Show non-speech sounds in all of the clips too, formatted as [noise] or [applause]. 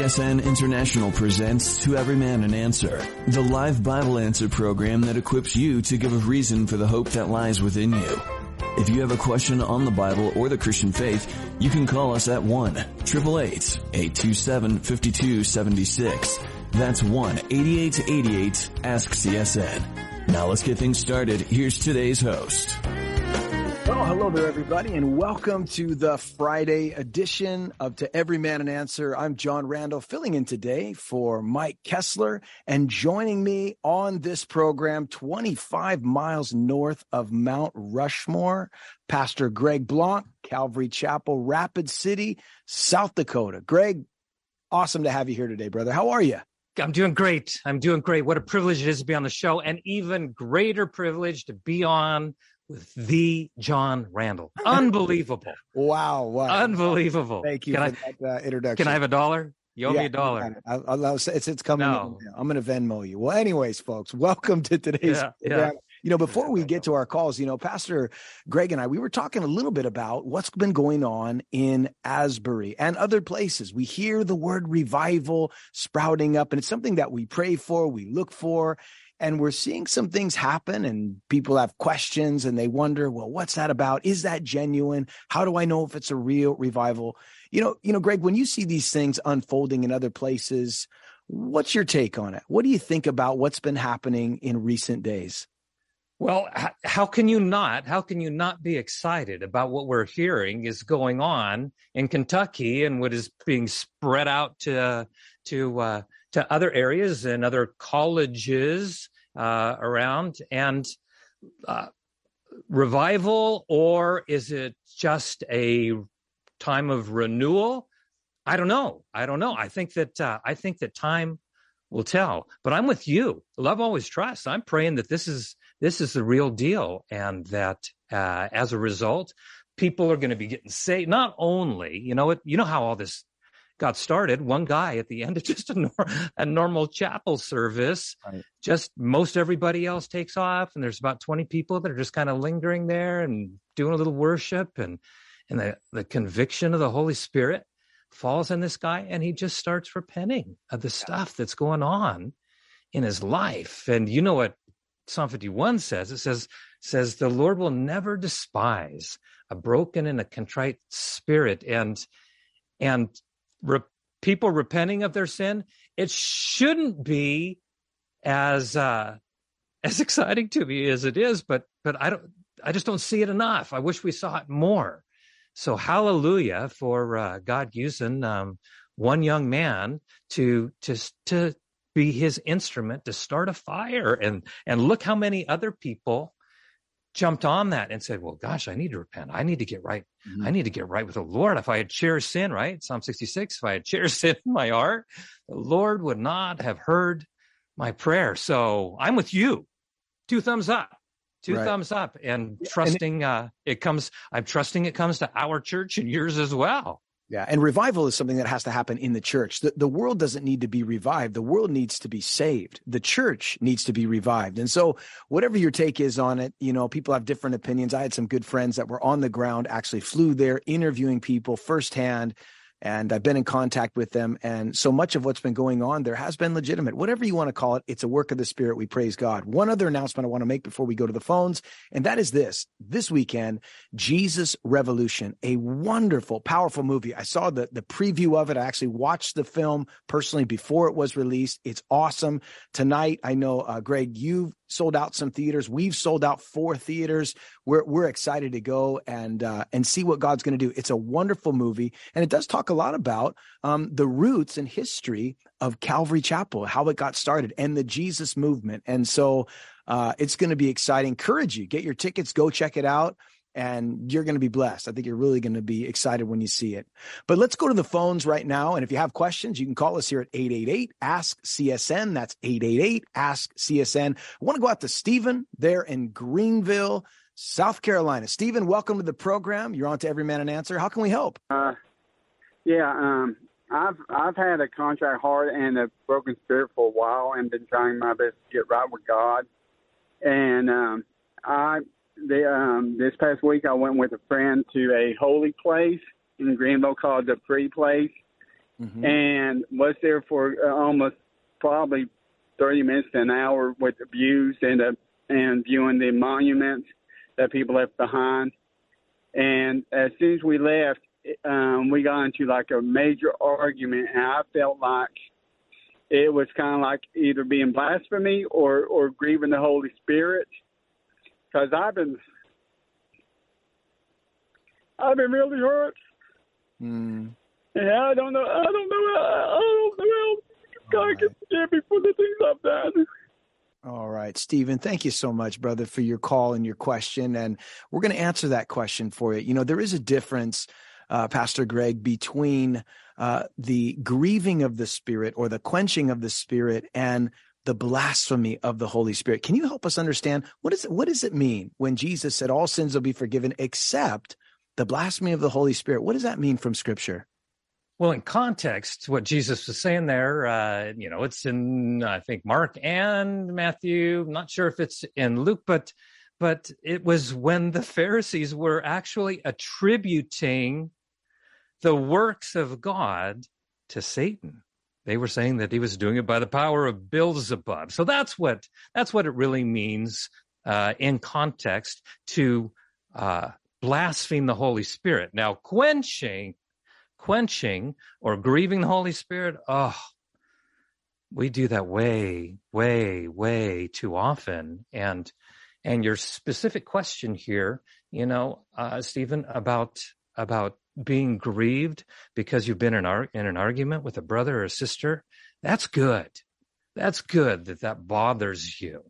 CSN International presents To Every Man an Answer, the live Bible answer program that equips you to give a reason for the hope that lies within you. If you have a question on the Bible or the Christian faith, you can call us at 1-888-827-5276. That's 1-8888-ASK-CSN. Now let's get things started. Here's today's host. Well, hello there, everybody, and welcome to the Friday edition of To Every Man an Answer. I'm John Randall, filling in today for Mike Kestler, and joining me on this program, 25 miles north of Mount Rushmore, Pastor Greg Blanc, Calvary Chapel, Rapid City, South Dakota. Greg, awesome to have you here today, brother. How are you? I'm doing great. I'm doing great. What a privilege it is to be on the show, and even greater privilege to be on with the John Randall. [laughs] Unbelievable. wow, wow. Unbelievable. Thank you can for I, that uh, introduction. Can I have a dollar? You owe yeah, me a dollar. I'll, I'll, I'll, it's, it's coming. No. I'm going to Venmo you. Well, anyways, folks, welcome to today's Yeah, program. yeah. You know, before we get to our calls, you know, Pastor Greg and I, we were talking a little bit about what's been going on in Asbury and other places. We hear the word revival sprouting up, and it's something that we pray for, we look for, and we're seeing some things happen, and people have questions and they wonder, well, what's that about? Is that genuine? How do I know if it's a real revival? You know, you know, Greg, when you see these things unfolding in other places, what's your take on it? What do you think about what's been happening in recent days? Well, how can you not? How can you not be excited about what we're hearing is going on in Kentucky and what is being spread out to to uh, to other areas and other colleges uh, around? And uh, revival, or is it just a time of renewal? I don't know. I don't know. I think that uh, I think that time will tell. But I'm with you. Love always trusts. I'm praying that this is this is the real deal, and that uh, as a result, people are going to be getting saved. Not only, you know, it, you know how all this got started. One guy at the end of [laughs] just a, nor- a normal chapel service, Right. just most everybody else takes off, and there's about 20 people that are just kind of lingering there and doing a little worship, and and the the conviction of the Holy Spirit falls on this guy, and he just starts repenting of the stuff that's going on in his life. And you know what Psalm 51 says? It says, says the Lord will never despise a broken and a contrite spirit. And and re- people repenting of their sin, it shouldn't be as uh [laughs] as exciting to me as it is, but but I don't I just don't see it enough. I wish we saw it more. So hallelujah for uh, God using um, one young man to to to be his instrument to start a fire and and look how many other people jumped on that and said well gosh i need to repent. I need to get right. Mm-hmm. i need to get right with the lord. If i had cherished sin right? Psalm 66 if i had cherished [laughs] sin in my heart the lord would not have heard my prayer. So i'm with you. Two thumbs up. Two Right. thumbs up. And it- trusting uh it comes i'm trusting it comes to our church and yours as well Yeah, and revival is something that has to happen in the church. The, the world doesn't need to be revived. The world needs to be saved. The church needs to be revived. And so, whatever your take is on it, you know, people have different opinions. I had some good friends that were on the ground, actually flew there, interviewing people firsthand. And I've been in contact with them. And so much of what's been going on there has been legitimate. Whatever you want to call it, it's a work of the Spirit. We praise God. One other announcement I want to make before we go to the phones, and that is this this weekend, Jesus Revolution, a wonderful, powerful movie. I saw the, the preview of it. I actually watched the film personally before it was released. It's awesome. Tonight, I know, uh, Greg, you've sold out some theaters. We've sold out four theaters. We're, we're excited to go and, uh, and see what God's going to do. It's a wonderful movie. And it does talk a lot about, um, the roots and history of Calvary Chapel, how it got started and the Jesus movement. And so, uh, it's going to be exciting. Encourage you, get your tickets, go check it out and you're going to be blessed. I think you're really going to be excited when you see it. But let's go to the phones right now. And if you have questions, you can call us here at 888 Ask CSN. That's 888 Ask CSN. I want to go out to Stephen there in Greenville, South Carolina. Stephen, welcome to the program. You're on to Every Man an Answer. How can we help? Uh, yeah, um, I've I've had a contract heart and a broken spirit for a while, and been trying my best to get right with God. And um, I the um, this past week I went with a friend to a holy place in Greenville called the Free Place, mm-hmm. and was there for uh, almost probably 30 minutes to an hour with the views and uh, and viewing the monuments that people left behind. And as soon as we left, um, we got into like a major argument, and I felt like it was kind of like either being blasphemy or or grieving the Holy Spirit, because I've been I've been really hurt. Mm. And I don't know. I don't know. I don't know God right. can forgive me for the things I've done. All right, Stephen, thank you so much, brother, for your call and your question. And we're going to answer that question for you. You know, there is a difference, uh, Pastor Greg, between uh, the grieving of the Spirit or the quenching of the Spirit and the blasphemy of the Holy Spirit. Can you help us understand what is what does it mean when Jesus said all sins will be forgiven except the blasphemy of the Holy Spirit? What does that mean from Scripture? Well, in context, what Jesus was saying there, uh, you know, it's in I think Mark and Matthew. I'm not sure if it's in Luke, but but it was when the Pharisees were actually attributing the works of God to Satan. They were saying that he was doing it by the power of Beelzebub. So that's what that's what it really means uh, in context to uh, blaspheme the Holy Spirit. Now, quenching quenching or grieving the Holy Spirit, oh, we do that way, way, way too often. And and your specific question here, you know, uh, Stephen, about about being grieved because you've been in, ar- in an argument with a brother or a sister, that's good. That's good that that bothers you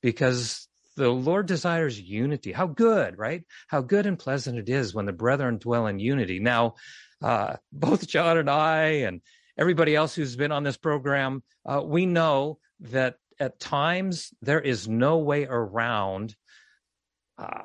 because the Lord desires unity. How good, right? How good and pleasant it is when the brethren dwell in unity. Now, uh, [laughs] both John and I and everybody else who's been on this program, uh, we know that at times there is no way around uh,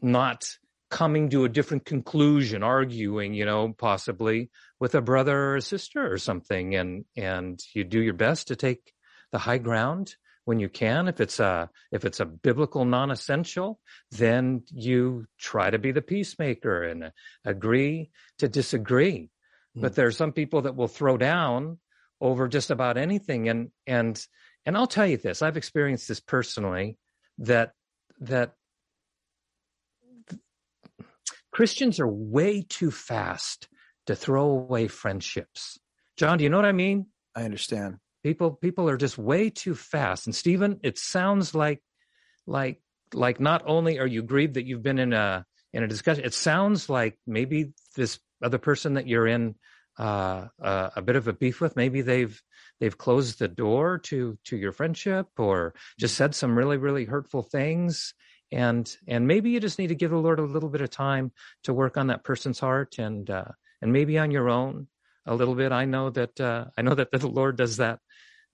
not coming to a different conclusion, arguing, you know, possibly with a brother or a sister or something, and and you do your best to take the high ground when you can. If it's a if it's a biblical non-essential, then you try to be the peacemaker and agree to disagree. Mm. But there are some people that will throw down over just about anything. And and and I'll tell you this: I've experienced this personally. That that Christians are way too fast to throw away friendships. John, do you know what I mean? I understand. People people are just way too fast. And Stephen, it sounds like like like not only are you grieved that you've been in a in a discussion, it sounds like maybe this other person that you're in uh, uh, a bit of a beef with, maybe they've they've closed the door to to your friendship or just said some really really hurtful things and and maybe you just need to give the lord a little bit of time to work on that person's heart and uh and maybe on your own a little bit i know that uh i know that the lord does that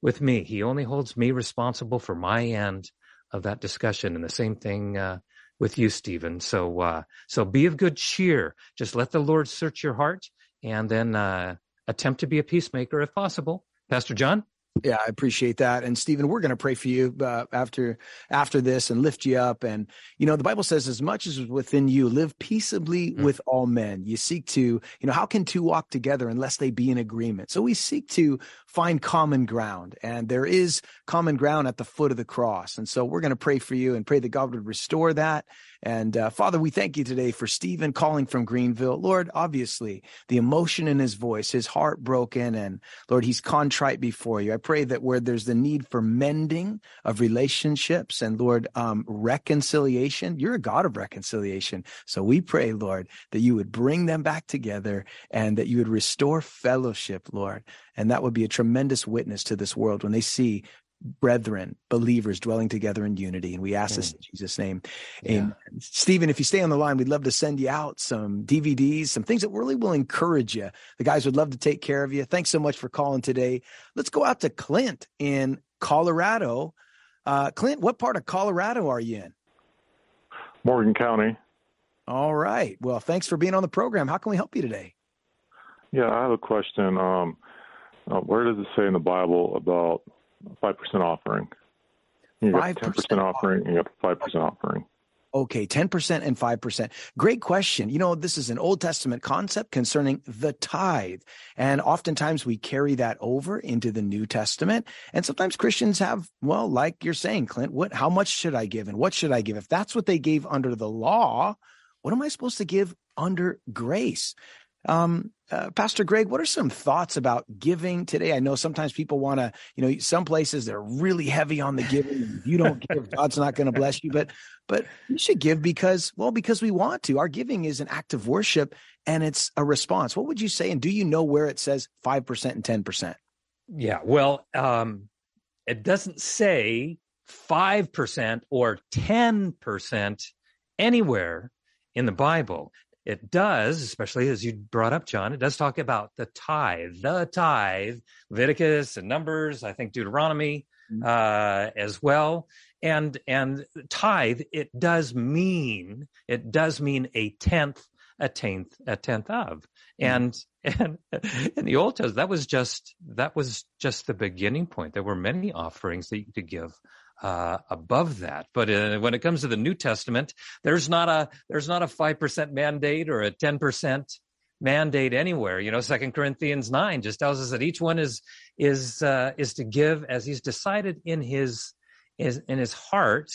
with me. He only holds me responsible for my end of that discussion. And the same thing uh, with you, Stephen. So, uh, so be of good cheer. Just let the Lord search your heart, and then uh, attempt to be a peacemaker if possible. Pastor John. Yeah, I appreciate that. And Stephen, we're going to pray for you uh, after after this and lift you up. And you know, the Bible says, "As much as is within you, live peaceably mm. with all men." You seek to, you know, how can two walk together unless they be in agreement? So we seek to find common ground, and there is common ground at the foot of the cross. And so we're going to pray for you and pray that God would restore that and uh, Father, we thank you today for Stephen calling from Greenville. Lord, obviously, the emotion in his voice, his heart broken, and Lord, he's contrite before you. I pray that where there's the need for mending of relationships and Lord, um, reconciliation, you're a God of reconciliation. So we pray, Lord, that you would bring them back together and that you would restore fellowship, Lord. And that would be a tremendous witness to this world when they see brethren, believers dwelling together in unity. And we ask this mm. in Jesus' name. Yeah. And Stephen, if you stay on the line, we'd love to send you out some DVDs, some things that really will encourage you. The guys would love to take care of you. Thanks so much for calling today. Let's go out to Clint in Colorado. Uh, Clint, what part of Colorado are you in? Morgan County. All right. Well, thanks for being on the program. How can we help you today? Yeah, I have a question. Um, uh, where does it say in the Bible about five percent offering. You got ten percent offering. You got five percent offering. Okay, 10% and 5%. Great question. You know, this is an Old Testament concept concerning the tithe. And oftentimes we carry that over into the New Testament. And sometimes Christians have, well, like you're saying, Clint, what, how much should I give and what should I give? If that's what they gave under the law, what am I supposed to give under grace? Um, uh, Pastor Greg, what are some thoughts about giving today? I know sometimes people want to, you know, some places they're really heavy on the giving. If you don't give, [laughs] God's not going to bless you. But, but you should give because, well, because we want to. Our giving is an act of worship and it's a response. What would you say? And do you know where it says five percent and ten percent? Yeah, well, um, it doesn't say five percent or ten percent anywhere in the Bible it does, especially as you brought up, John, it does talk about the tithe, the tithe, Leviticus and Numbers, I think Deuteronomy mm-hmm. uh, as well. And and tithe, it does mean it does mean a tenth, a tenth, a tenth of. Mm-hmm. And and in the Old Testament, that was just that was just the beginning point. There were many offerings that you could give uh, above that. But uh, when it comes to the New Testament, there's not a there's not a five percent mandate or a ten percent mandate anywhere. You know, Second Corinthians nine just tells us that each one is is uh, is to give as he's decided in his is in his heart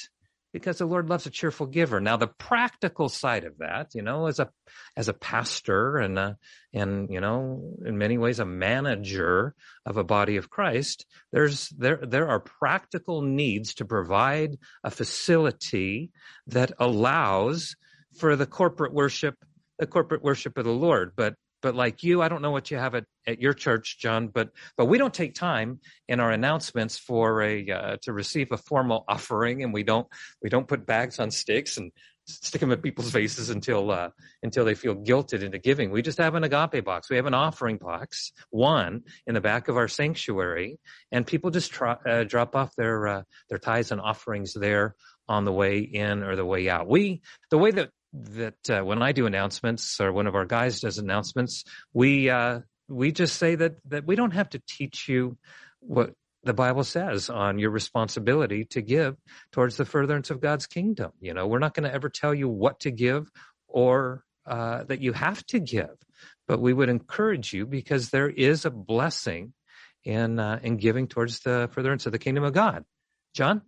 because the Lord loves a cheerful giver. Now, the practical side of that, you know, as a as a pastor and a, and you know, in many ways a manager of a body of Christ, there's there there are practical needs to provide a facility that allows for the corporate worship, the corporate worship of the Lord. But but like you, I don't know what you have at, at your church, John, but but we don't take time in our announcements for a uh, to receive a formal offering, and we don't we don't put bags on sticks and stick them in people's faces until uh, until they feel guilted into giving. We just have an agape box. We have an offering box, one in the back of our sanctuary, and people just uh, drop off their uh, their tithes and offerings there on the way in or the way out. We the way that that uh, when I do announcements or one of our guys does announcements, we uh, we just say that that we don't have to teach you what the Bible says on your responsibility to give towards the furtherance of God's kingdom. You know, we're not going to ever tell you what to give or uh, that you have to give, but we would encourage you because there is a blessing in uh, in giving towards the furtherance of the kingdom of God. John.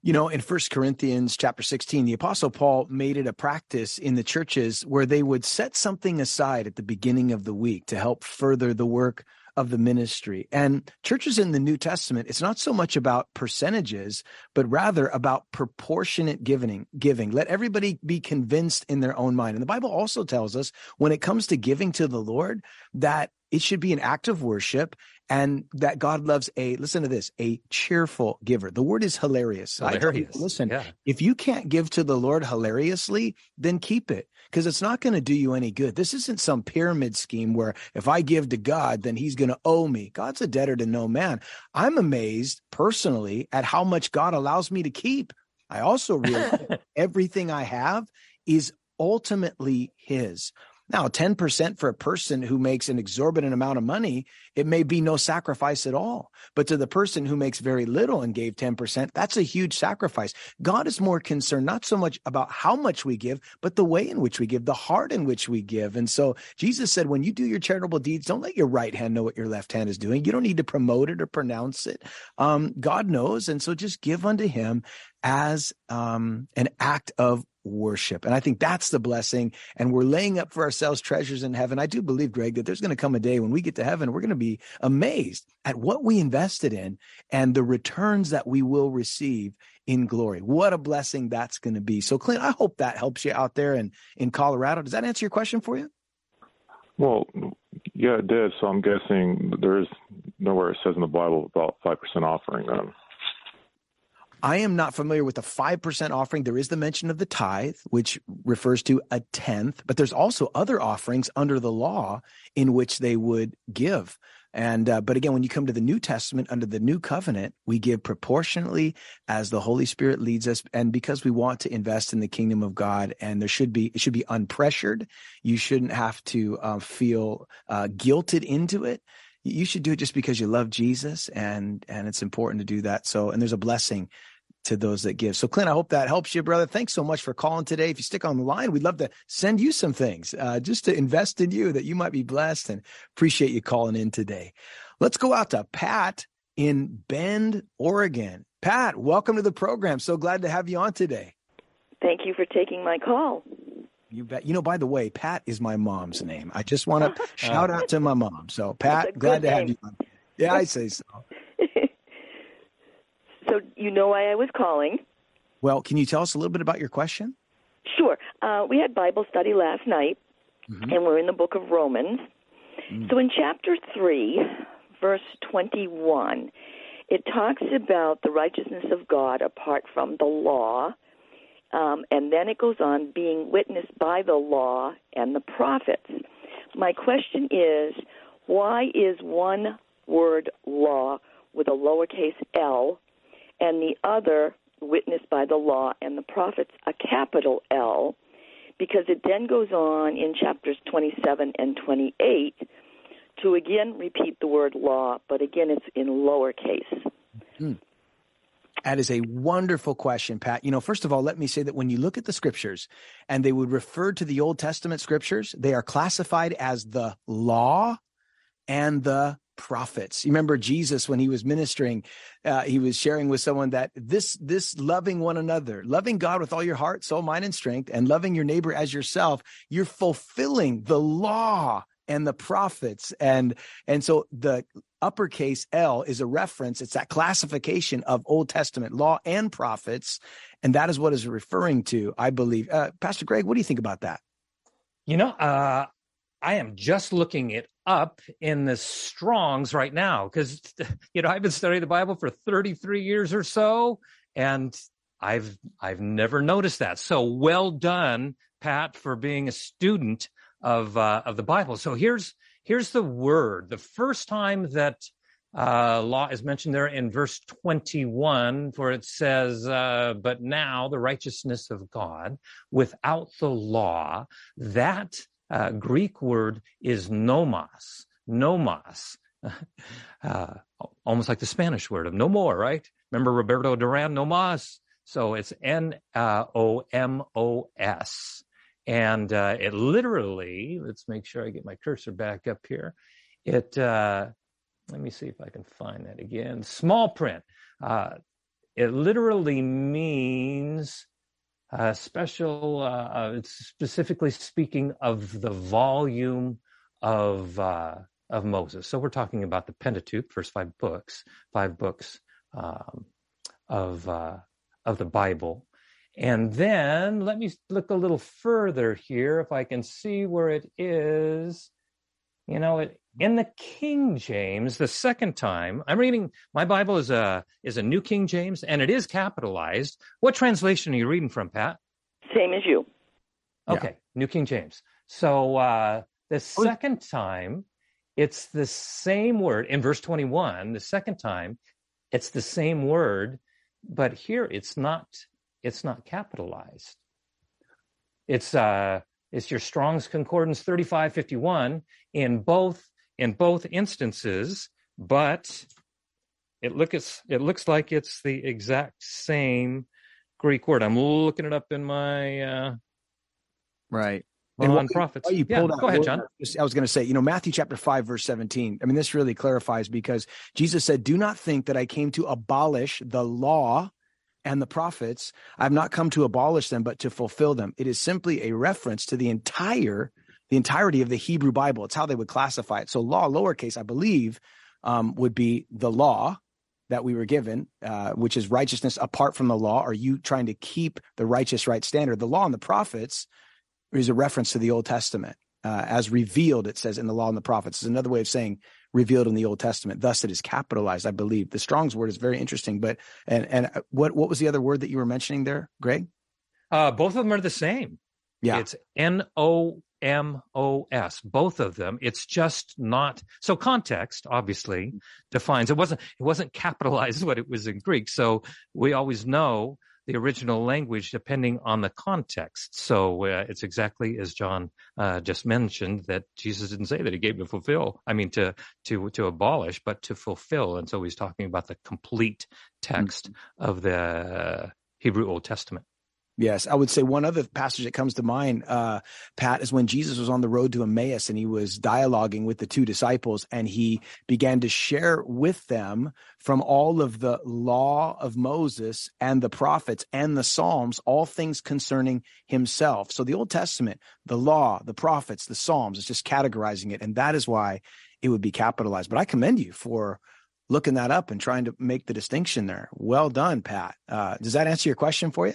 You know, in First Corinthians chapter 16, the apostle Paul made it a practice in the churches where they would set something aside at the beginning of the week to help further the work of the ministry. And churches in the New Testament, it's not so much about percentages, but rather about proportionate giving, giving. Let everybody be convinced in their own mind. And the Bible also tells us when it comes to giving to the Lord that it should be an act of worship and that God loves a, listen to this, a cheerful giver. The word is hilarious. Hilarious. listen, yeah. if you can't give to the Lord hilariously, then keep it because it's not going to do you any good. This isn't some pyramid scheme where if I give to God, then he's going to owe me. God's a debtor to no man. I'm amazed personally at how much God allows me to keep. I also realize [laughs] everything I have is ultimately his. Now, 10% for a person who makes an exorbitant amount of money, it may be no sacrifice at all. But to the person who makes very little and gave 10%, that's a huge sacrifice. God is more concerned not so much about how much we give, but the way in which we give, the heart in which we give. And so Jesus said, when you do your charitable deeds, don't let your right hand know what your left hand is doing. You don't need to promote it or pronounce it. Um, God knows. And so just give unto him as um, an act of worship. And I think that's the blessing. And we're laying up for ourselves treasures in heaven. I do believe, Greg, that there's going to come a day when we get to heaven, we're going to be amazed at what we invested in and the returns that we will receive in glory. What a blessing that's going to be. So, Clint, I hope that helps you out there in, in Colorado. Does that answer your question for you? Well, yeah, it did. So I'm guessing there is nowhere it says in the Bible about 5% offering. then. I am not familiar with the 5% offering. There is the mention of the tithe, which refers to a tenth, but there's also other offerings under the law in which they would give. And, uh, but again, when you come to the New Testament under the new covenant, we give proportionately as the Holy Spirit leads us. And because we want to invest in the kingdom of God and there should be, it should be unpressured. You shouldn't have to uh, feel uh, guilted into it you should do it just because you love Jesus and and it's important to do that. So and there's a blessing to those that give. So, Clint, I hope that helps you, brother. Thanks so much for calling today. If you stick on the line, we'd love to send you some things uh, just to invest in you that you might be blessed and appreciate you calling in today. Let's go out to Pat in Bend, Oregon. Pat, welcome to the program. So glad to have you on today. Thank you for taking my call. You bet. You know, by the way, Pat is my mom's name. I just want to [laughs] shout out to my mom. So, Pat, glad to name. have you on. Yeah, I say so. [laughs] so, you know why I was calling? Well, can you tell us a little bit about your question? Sure. Uh, we had Bible study last night, Mhm. and we're in the book of Romans. Mm. So, in chapter 3, verse 21, it talks about the righteousness of God apart from the law. Um, and then it goes on being witnessed by the law and the prophets. My question is why is one word law with a lowercase l and the other witnessed by the law and the prophets a capital L? Because it then goes on in chapters 27 and 28 to again repeat the word law, but again it's in lowercase. That is a wonderful question, Pat. You know, first of all, let me say that when you look at the scriptures and they would refer to the Old Testament scriptures, they are classified as the law and the prophets. You remember Jesus when he was ministering, uh, he was sharing with someone that this this loving one another, loving God with all your heart, soul, mind, and strength, and loving your neighbor as yourself, you're fulfilling the law and the prophets. And and so the uppercase L is a reference. It's that classification of Old Testament law and prophets, and that is what is referring to, I believe. Uh, Pastor Greg, what do you think about that? You know, uh, I am just looking it up in the Strongs right now because, [laughs] you know, I've been studying the Bible for 33 years or so, and I've I've never noticed that. So well done, Pat, for being a student of uh, of the Bible. So here's here's the word. The first time that uh, law is mentioned there in verse 21, for it says, uh, "But now the righteousness of God without the law." That uh, Greek word is nomos. Nomos. [laughs] Uh, almost like the Spanish word of no more, right? Remember Roberto Duran, no más. So it's N O M O S. And uh, it literally, let's make sure I get my cursor back up here. It, uh, let me see if I can find that again. Small print. Uh, it literally means uh, special, uh, uh, it's specifically speaking of the volume of uh, of Moses. So we're talking about the Pentateuch, first five books, five books um, of uh, of the Bible. And then let me look a little further here if I can see where it is. You know, it, in the King James, the second time I'm reading my Bible is a is a New King James, and it is capitalized. What translation are you reading from, Pat? Same as you. Yeah. Okay, New King James. So uh, the second time, it's the same word in verse 21. The second time, it's the same word, but here it's not. It's not capitalized. It's uh, it's your Strong's Concordance 3551 in both in both instances, but it looks it looks like it's the exact same Greek word. I'm looking it up in my uh, Right. on what- prophets. Oh, you yeah, go ahead, John. I was going to say, you know, Matthew chapter 5, verse 17. I mean, this really clarifies because Jesus said, Do not think that I came to abolish the law and the prophets. I've not come to abolish them, but to fulfill them. It is simply a reference to the entire, the entirety of the Hebrew Bible. It's how they would classify it. So, law, lowercase, I believe, um, would be the law that we were given, uh, which is righteousness apart from the law. Are you trying to keep the righteous right standard? The law and the prophets is a reference to the Old Testament. Uh, as revealed, it says in the law and the prophets. Is another way of saying revealed in the Old Testament. Thus, it is capitalized, I believe. The Strong's word is very interesting. But and and what what was the other word that you were mentioning there, Greg? Uh, both of them are the same. Yeah. It's N O M O S. Both of them. It's just not so context obviously defines it wasn't it wasn't capitalized [laughs] what it was in Greek. So we always know the original language depending on the context. So uh, it's exactly as John uh, just mentioned that Jesus didn't say that he gave to fulfill. I mean to to to abolish, but to fulfill. And so he's talking about the complete text mm-hmm. of the Hebrew Old Testament. Yes, I would say one other passage that comes to mind, uh, Pat, is when Jesus was on the road to Emmaus and he was dialoguing with the two disciples and he began to share with them from all of the law of Moses and the prophets and the Psalms, all things concerning himself. So the Old Testament, the law, the prophets, the Psalms, is just categorizing it. And that is why it would be capitalized. But I commend you for looking that up and trying to make the distinction there. Well done, Pat. Uh, does that answer your question for you?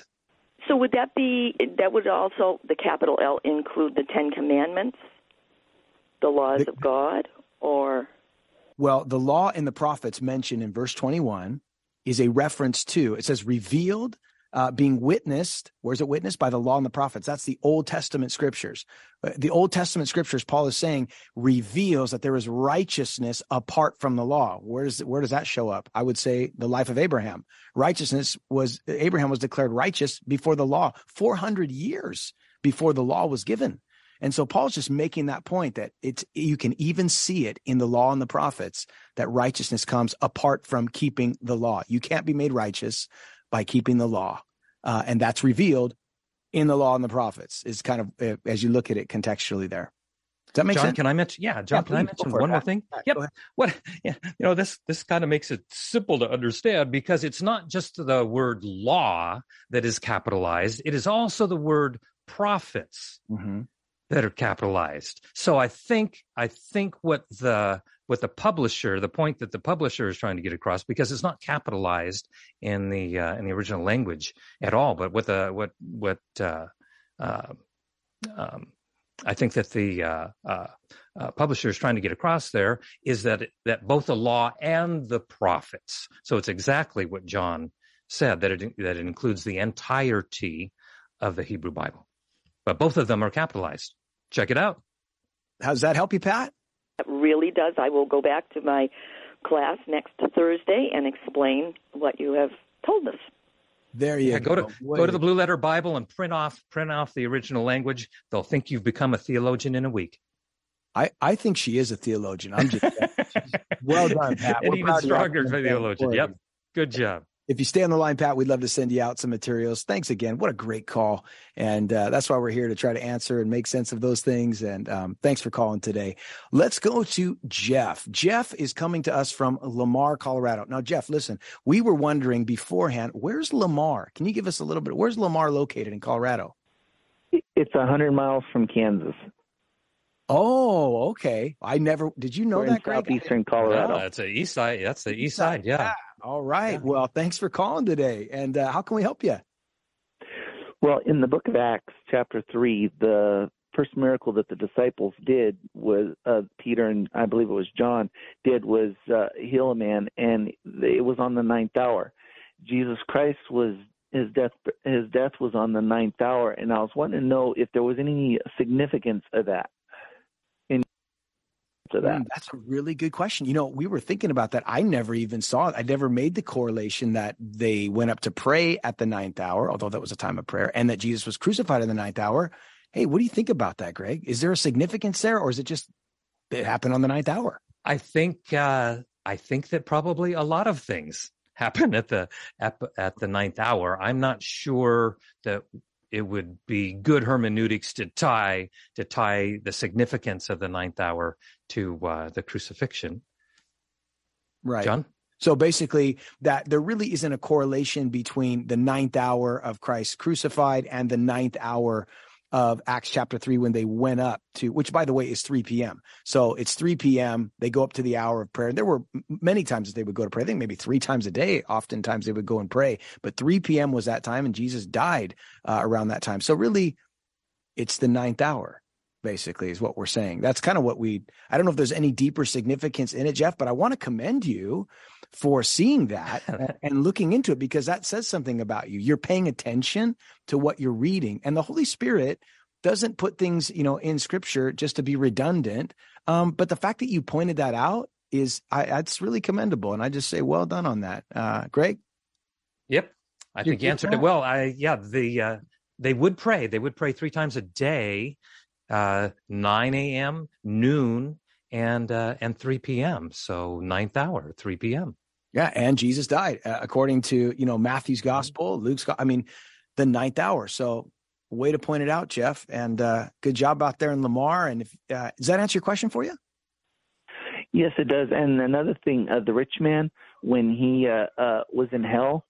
So would that be that would also the capital L include the Ten Commandments, the laws the, of God, or? Well, the law and the prophets mentioned in verse twenty-one is a reference to. It says revealed uh, being witnessed. Where's it witnessed? By the law and the prophets. That's the Old Testament scriptures. Uh, the Old Testament scriptures, Paul is saying, reveals that there is righteousness apart from the law. Where does where does that show up? I would say the life of Abraham. Righteousness was Abraham was declared righteous before the law, 400 years before the law was given. And so Paul's just making that point that it's you can even see it in the law and the prophets that righteousness comes apart from keeping the law. You can't be made righteous by keeping the law. Uh, and that's revealed in the law and the prophets is kind of uh, as you look at it contextually there. Does that make John, sense? Can I mention? Yeah, John. Yeah, can I mention one more thing? yep. What? [laughs] Yeah. You know this. This kind of makes it simple to understand because it's not just the word law that is capitalized. It is also the word prophets mm-hmm. That are capitalized. So I think I think what the what the publisher, the point that the publisher is trying to get across, because it's not capitalized in the uh, in the original language at all. But what the what what uh, uh, um, I think that the uh, uh, uh, publisher is trying to get across there is that that both the law and the prophets. So it's exactly what John said that it that it includes the entirety of the Hebrew Bible, but both of them are capitalized. Check it out. How does that help you, Pat? It really does. I will go back to my class next Thursday and explain what you have told us. There you yeah, go. Go to Wait. go to the Blue Letter Bible and print off print off the original language. They'll think you've become a theologian in a week. I, I think she is a theologian. I'm just [laughs] well done, Pat. An even stronger theologian. Yep. Good job if you stay on the line, Pat, we'd love to send you out some materials. Thanks again. What a great call. And uh, that's why we're here to try to answer and make sense of those things. And um, thanks for calling today. Let's go to Jeff. Jeff is coming to us from Lamar, Colorado. Now, Jeff, listen, we were wondering beforehand, where's Lamar? Can you give us a little bit? Where's Lamar located in Colorado? It's 100 miles from Kansas. Oh, okay. I never did. You know We're that, in southeastern Colorado? that's the east side. That's the east side. Yeah. All right. Yeah. Well, thanks for calling today. And uh, how can we help you? Well, in the book of Acts, chapter 3, the first miracle that the disciples did was uh, Peter and I believe it was John did was uh, heal a man, and it was on the ninth hour. Jesus Christ was his death his death was on the ninth hour, and I was wanting to know if there was any significance of that to that? Mm, that's a really good question. You know, we were thinking about that. I never even saw it. I never made the correlation that they went up to pray at the ninth hour, although that was a time of prayer, and that Jesus was crucified in the ninth hour. Hey, what do you think about that, Greg? Is there a significance there, or is it just it happened on the ninth hour? I think uh, I think that probably a lot of things [laughs] happen at the at, at the ninth hour. I'm not sure that it would be good hermeneutics to tie to tie the significance of the ninth hour to uh, the crucifixion. Right, John. So basically, that there really isn't a correlation between the ninth hour of Christ crucified and the ninth hour of Acts chapter 3 when they went up to, which by the way is 3 p.m. So it's 3 p.m. They go up to the hour of prayer. And there were many times that they would go to pray. I think maybe three times a day. Oftentimes they would go and pray. But 3 p.m. was that time, and Jesus died uh, around that time. So really, it's the ninth hour basically is what we're saying. That's kind of what we I don't know if there's any deeper significance in it, Jeff, but I want to commend you for seeing that [laughs] and looking into it because that says something about you. You're paying attention to what you're reading. And the Holy Spirit doesn't put things, you know, in scripture just to be redundant. Um, but the fact that you pointed that out is I, that's really commendable. And I just say, well done on that. Uh, Greg? Yep. I think you answered it well. I yeah, the uh, they would pray. They would pray three times a day, uh, 9 a.m., noon, and uh, and 3 p.m. So ninth hour, 3 p.m. Yeah, and Jesus died uh, according to you know Matthew's mm-hmm. gospel, Luke's. I mean, the ninth hour. So way to point it out, Jeff. And uh, good job out there in Lamar. And if uh, does that answer your question for you? Yes, it does. And another thing, uh, the rich man, when he uh, uh, was in hell,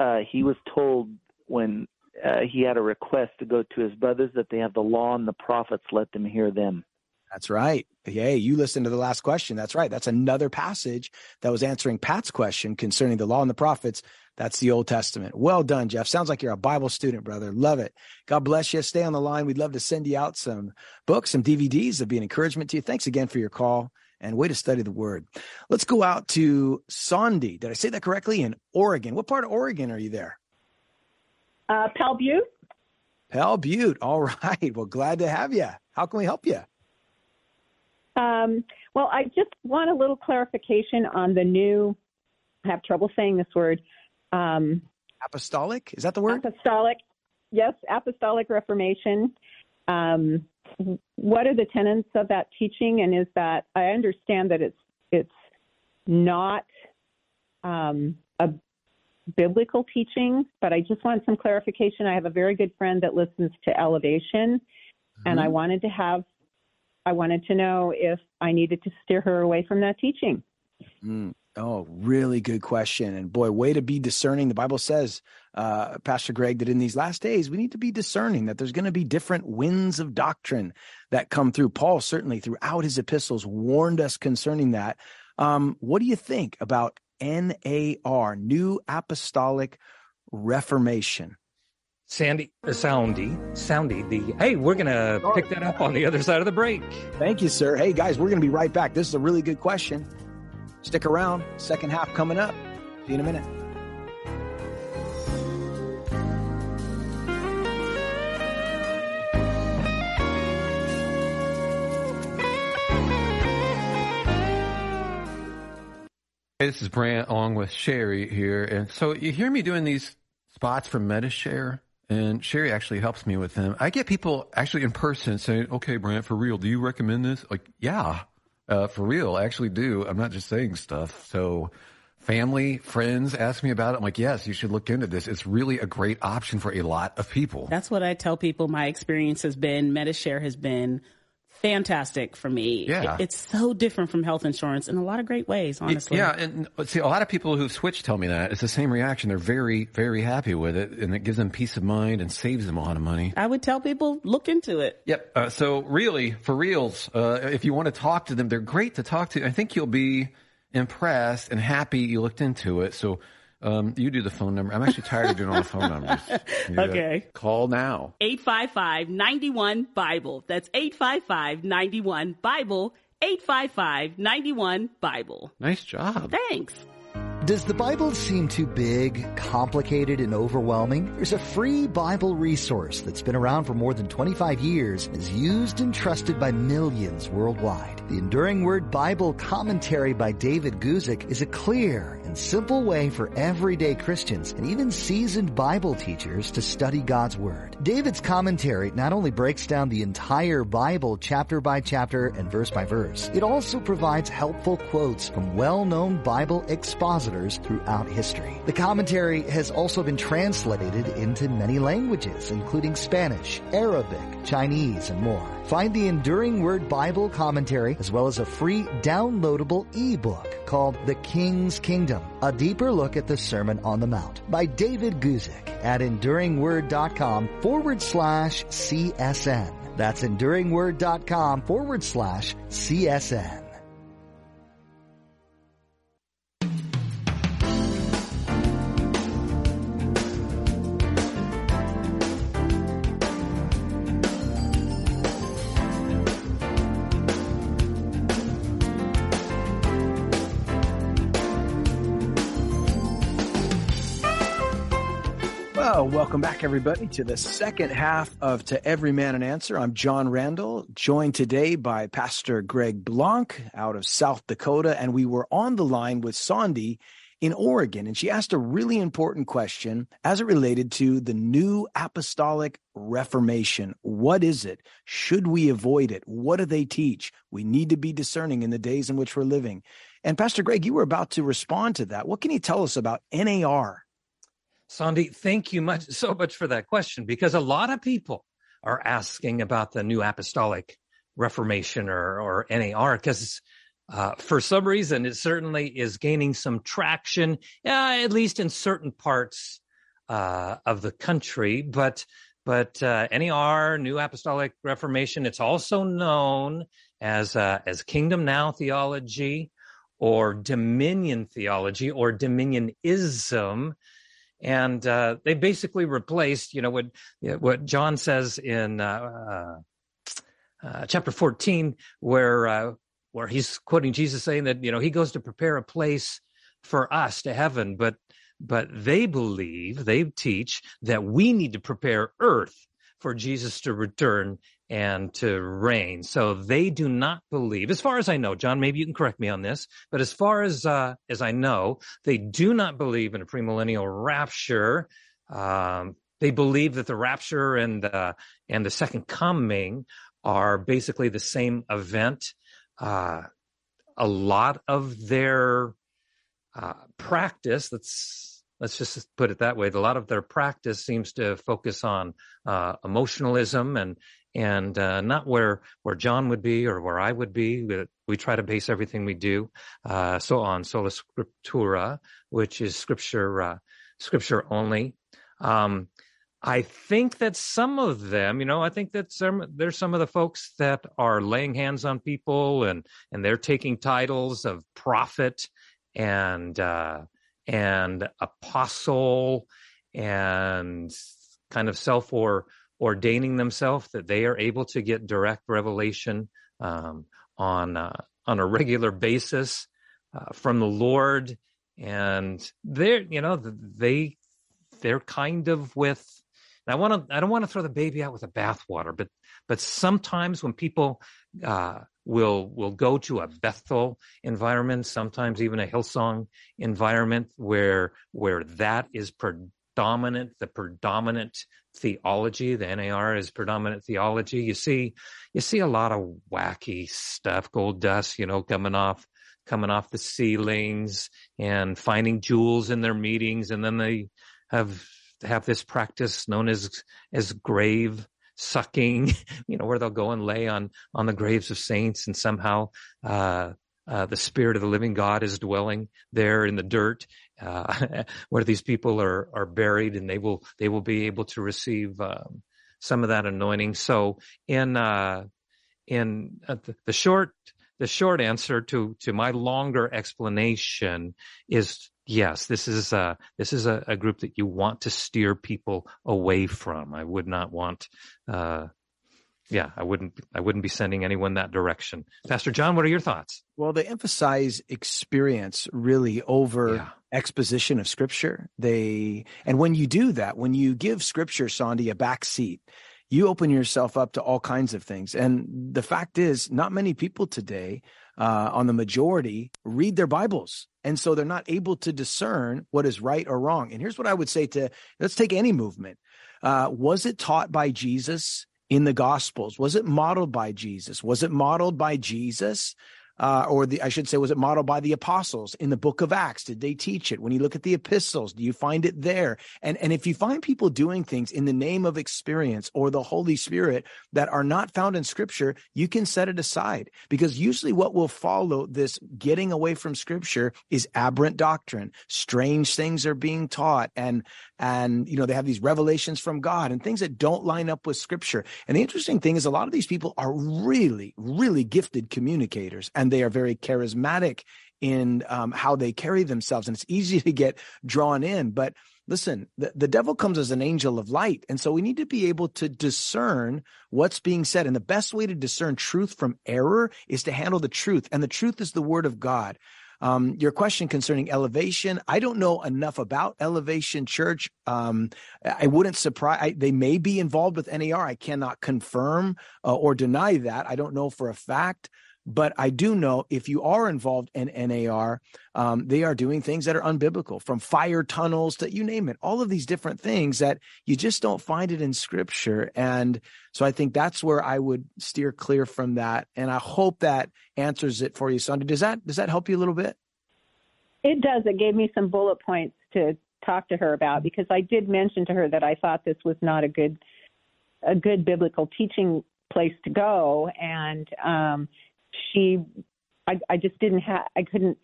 uh, he was told when uh, he had a request to go to his brothers that they have the law and the prophets, let them hear them. That's right. Hey, you listened to the last question. That's right. That's another passage that was answering Pat's question concerning the law and the prophets. That's the Old Testament. Well done, Jeff. Sounds like you're a Bible student, brother. Love it. God bless you. Stay on the line. We'd love to send you out some books, some DVDs that be an encouragement to you. Thanks again for your call and way to study the word. Let's go out to Sondi. Did I say that correctly? In Oregon. What part of Oregon are you there? Uh, Powell Butte. Powell Butte. All [laughs] right. Well, glad to have you. How can we help you? Um, well, I just want a little clarification on the new, I have trouble saying this word. Um, apostolic? Is that the word? Apostolic. Yes, Apostolic Reformation. Um, what are the tenets of that teaching? And is that, I understand that it's, it's not um, a biblical teaching, but I just want some clarification. I have a very good friend that listens to Elevation, mm-hmm. and I mm-hmm. wanted to have, I wanted to know if I needed to steer her away from that teaching. Mm. Oh, really good question. And boy, way to be discerning. The Bible says, uh, Pastor Greg, that in these last days, we need to be discerning that there's going to be different winds of doctrine that come through. Paul certainly throughout his epistles warned us concerning that. Um, what do you think about NAR, New Apostolic Reformation. Sandy, uh, Soundy, Soundy, the, hey, we're going to pick that up on the other side of the break. Thank you, sir. Hey, guys, we're going to be right back. This is a really good question. Stick around. Second half coming up. See you in a minute. Hey, this is Brant along with Sherry here. And so you hear me doing these spots for Medi-Share, and Sherry actually helps me with them. I get people actually in person saying, okay, Brant, for real, do you recommend this? Like, yeah, uh, for real, I actually do. I'm not just saying stuff. So family, friends ask me about it. I'm like, yes, you should look into this. It's really a great option for a lot of people. That's what I tell people. My experience has been, Medi-Share has been fantastic for me. Yeah. It, it's so different from health insurance in a lot of great ways, honestly. Yeah. And see, a lot of people who've switched tell me that. It's the same reaction. They're very, very happy with it and it gives them peace of mind and saves them a lot of money. I would tell people, look into it. Yep. Uh, so really, for reals, uh, if you want to talk to them, they're great to talk to. I think you'll be impressed and happy you looked into it. So um, you do the phone number. I'm actually tired of doing all the phone numbers. [laughs] okay. Call now. 855-91-BIBLE. That's 855-91-BIBLE. 855-91-BIBLE. Nice job. Thanks. Does the Bible seem too big, complicated, and overwhelming? There's a free Bible resource that's been around for more than 25 years and is used and trusted by millions worldwide. The Enduring Word Bible Commentary by David Guzik is a clear and simple way for everyday Christians and even seasoned Bible teachers to study God's Word. David's commentary not only breaks down the entire Bible chapter by chapter and verse by verse, it also provides helpful quotes from well-known Bible expositors throughout history. The commentary has also been translated into many languages, including Spanish, Arabic, Chinese, and more. Find the Enduring Word Bible commentary as well as a free downloadable ebook called The King's Kingdom, a deeper look at the Sermon on the Mount by David Guzik at enduringword.com forward slash CSN. That's enduringword.com forward slash CSN. Welcome back, everybody, to the second half of To Every Man an Answer. I'm John Randall, joined today by Pastor Greg Blanc out of South Dakota, and we were on the line with Sondi in Oregon, and she asked a really important question as it related to the new apostolic reformation. What is it? Should we avoid it? What do they teach? We need to be discerning in the days in which we're living. And Pastor Greg, you were about to respond to that. What can you tell us about NAR? Sandy, thank you much so much for that question because a lot of people are asking about the new apostolic reformation or, or NAR because uh, for some reason, it certainly is gaining some traction, uh, at least in certain parts uh, of the country. But but uh, NAR, New Apostolic Reformation, it's also known as uh, as Kingdom Now theology, or Dominion theology, or Dominionism. And uh, they basically replaced, you know, what what John says in uh, uh, chapter 14, where where he's quoting Jesus saying that you know he goes to prepare a place for us to heaven, but but they believe they teach that we need to prepare earth for Jesus to return and to reign. So they do not believe, as far as I know, John, maybe you can correct me on this, but as far as uh, as I know, they do not believe in a premillennial rapture. Um, they believe that the rapture and the and the second coming are basically the same event uh, a lot of their uh, practice let's let's just put it that way a lot of their practice seems to focus on uh, emotionalism and and uh, not where where John would be or where I would be. We, we try to base everything we do uh, so on sola scriptura, which is scripture uh, scripture only. Um, I think that some of them, you know, I think that some there's some of the folks that are laying hands on people and and they're taking titles of prophet and uh, and apostle and kind of self or ordaining themselves that they are able to get direct revelation um, on uh, on a regular basis uh, from the Lord, and they're you know they they're kind of with I want to, I don't want to throw the baby out with the bathwater, but, but sometimes when people, uh, will, will go to a Bethel environment, sometimes even a Hillsong environment where, where that is predominant, the predominant theology, the NAR is predominant theology. You see, you see a lot of wacky stuff, gold dust, you know, coming off, coming off the ceilings and finding jewels in their meetings. And then they have have this practice known as as grave sucking, [laughs] you know, where they'll go and lay on on the graves of saints, and somehow uh, uh, the spirit of the living God is dwelling there in the dirt, uh, [laughs] where these people are are buried, and they will they will be able to receive um, some of that anointing. So in uh, in uh, the, the short the short answer to to my longer explanation is yes, this is a, this is a, a, group that you want to steer people away from. I would not want, uh, yeah, I wouldn't, I wouldn't be sending anyone that direction. Pastor John, what are your thoughts? Well, they emphasize experience really over yeah. exposition of scripture. They, and when you do that, when you give scripture, Sandy, a back seat, you open yourself up to all kinds of things. And the fact is, not many people today, uh, on the majority, read their Bibles. And so they're not able to discern what is right or wrong. And here's what I would say to let's take any movement. Uh, was it taught by Jesus in the Gospels? Was it modeled by Jesus? Was it modeled by Jesus? Uh, or the I should say, was it modeled by the apostles in the book of Acts? Did they teach it? When you look at the epistles, do you find it there? And and if you find people doing things in the name of experience or the Holy Spirit that are not found in Scripture, you can set it aside because usually what will follow this getting away from Scripture is aberrant doctrine. Strange things are being taught, and and you know they have these revelations from God and things that don't line up with Scripture. And the interesting thing is, a lot of these people are really, really gifted communicators and and they are very charismatic in um, how they carry themselves. And it's easy [laughs] to get drawn in. But listen, the, the devil comes as an angel of light. And so we need to be able to discern what's being said. And the best way to discern truth from error is to handle the truth. And the truth is the word of God. Um, your question concerning elevation, I don't know enough about Elevation Church. Um, I wouldn't surprise. I, they may be involved with NAR. I cannot confirm uh, or deny that. I don't know for a fact. But I do know if you are involved in NAR, um, they are doing things that are unbiblical, from fire tunnels to you name it, all of these different things that you just don't find it in scripture. And so I think that's where I would steer clear from that. And I hope that answers it for you, Sandy. Does that does that help you a little bit? It does. It gave me some bullet points to talk to her about because I did mention to her that I thought this was not a good a good biblical teaching place to go and um she I, I just didn't have I couldn't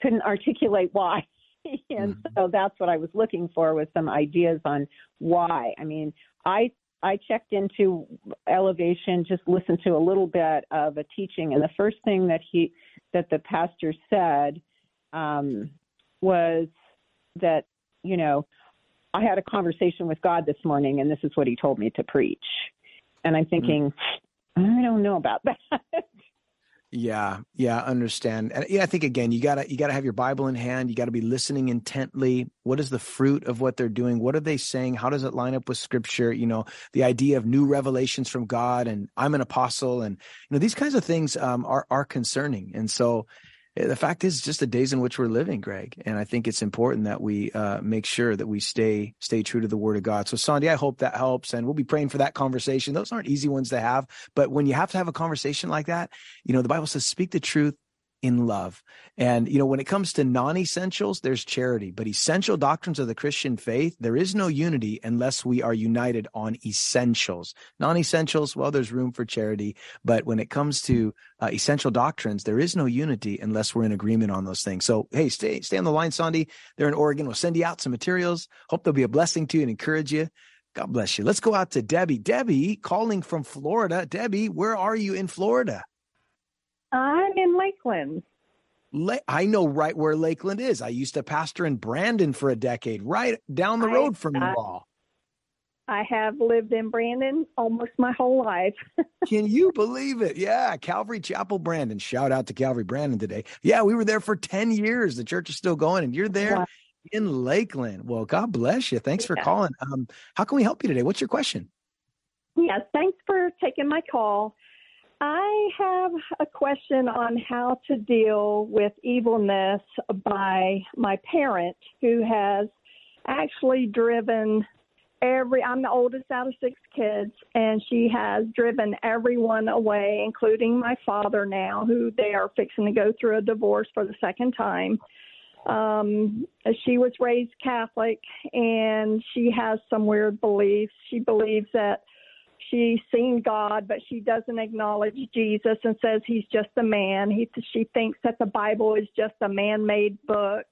couldn't articulate why. [laughs] and mm-hmm. so that's what I was looking for was some ideas on why. I mean, I I checked into elevation, just listened to a little bit of a teaching, and the first thing that he that the pastor said um, was that you know I had a conversation with God this morning, and this is what He told me to preach. And I'm thinking, mm-hmm. I don't know about [laughs] that. Yeah, yeah, understand. And yeah, I think again, you gotta you gotta have your Bible in hand. You gotta be listening intently. What is the fruit of what they're doing? What are they saying? How does it line up with Scripture? You know, the idea of new revelations from God, and I'm an apostle, and you know these kinds of things um, are are concerning. And so, the fact is just the days in which we're living, Greg. And I think it's important that we uh, make sure that we stay stay true to the Word of God. So, Sandy, I hope that helps, and we'll be praying for that conversation. Those aren't easy ones to have, but when you have to have a conversation like that, you know, the Bible says, "Speak the truth in love. And, you know, when it comes to non essentials, there's charity, but essential doctrines of the Christian faith, there is no unity unless we are united on essentials. Non essentials, well, there's room for charity. But when it comes to uh, essential doctrines, there is no unity unless we're in agreement on those things. So, hey, stay, stay on the line, Sandy. There in Oregon. We'll send you out some materials. Hope they'll be a blessing to you and encourage you. God bless you. Let's go out to Debbie. Debbie calling from Florida. Debbie, where are you in Florida? I'm in Lakeland. I know right where Lakeland is. I used to pastor in Brandon for a decade, right down the road from you all. I have lived in Brandon almost my whole life. [laughs] Can you believe it? Yeah, Calvary Chapel Brandon. Shout out to Calvary Brandon today. Yeah, we were there for 10 years. The church is still going, and you're there wow. in Lakeland. Well, God bless you. Thanks for calling. Um, how can we help you today? What's your question? Yes, thanks for taking my call. I have a question on how to deal with evilness by my parent who has actually driven every I'm the oldest out of six kids and she has driven everyone away including my father now who they are fixing to go through a divorce for the second time. Um she was raised Catholic and she has some weird beliefs. She believes that she's seen God, but she doesn't acknowledge Jesus and says he's just a man. He, she thinks that the Bible is just a man made book.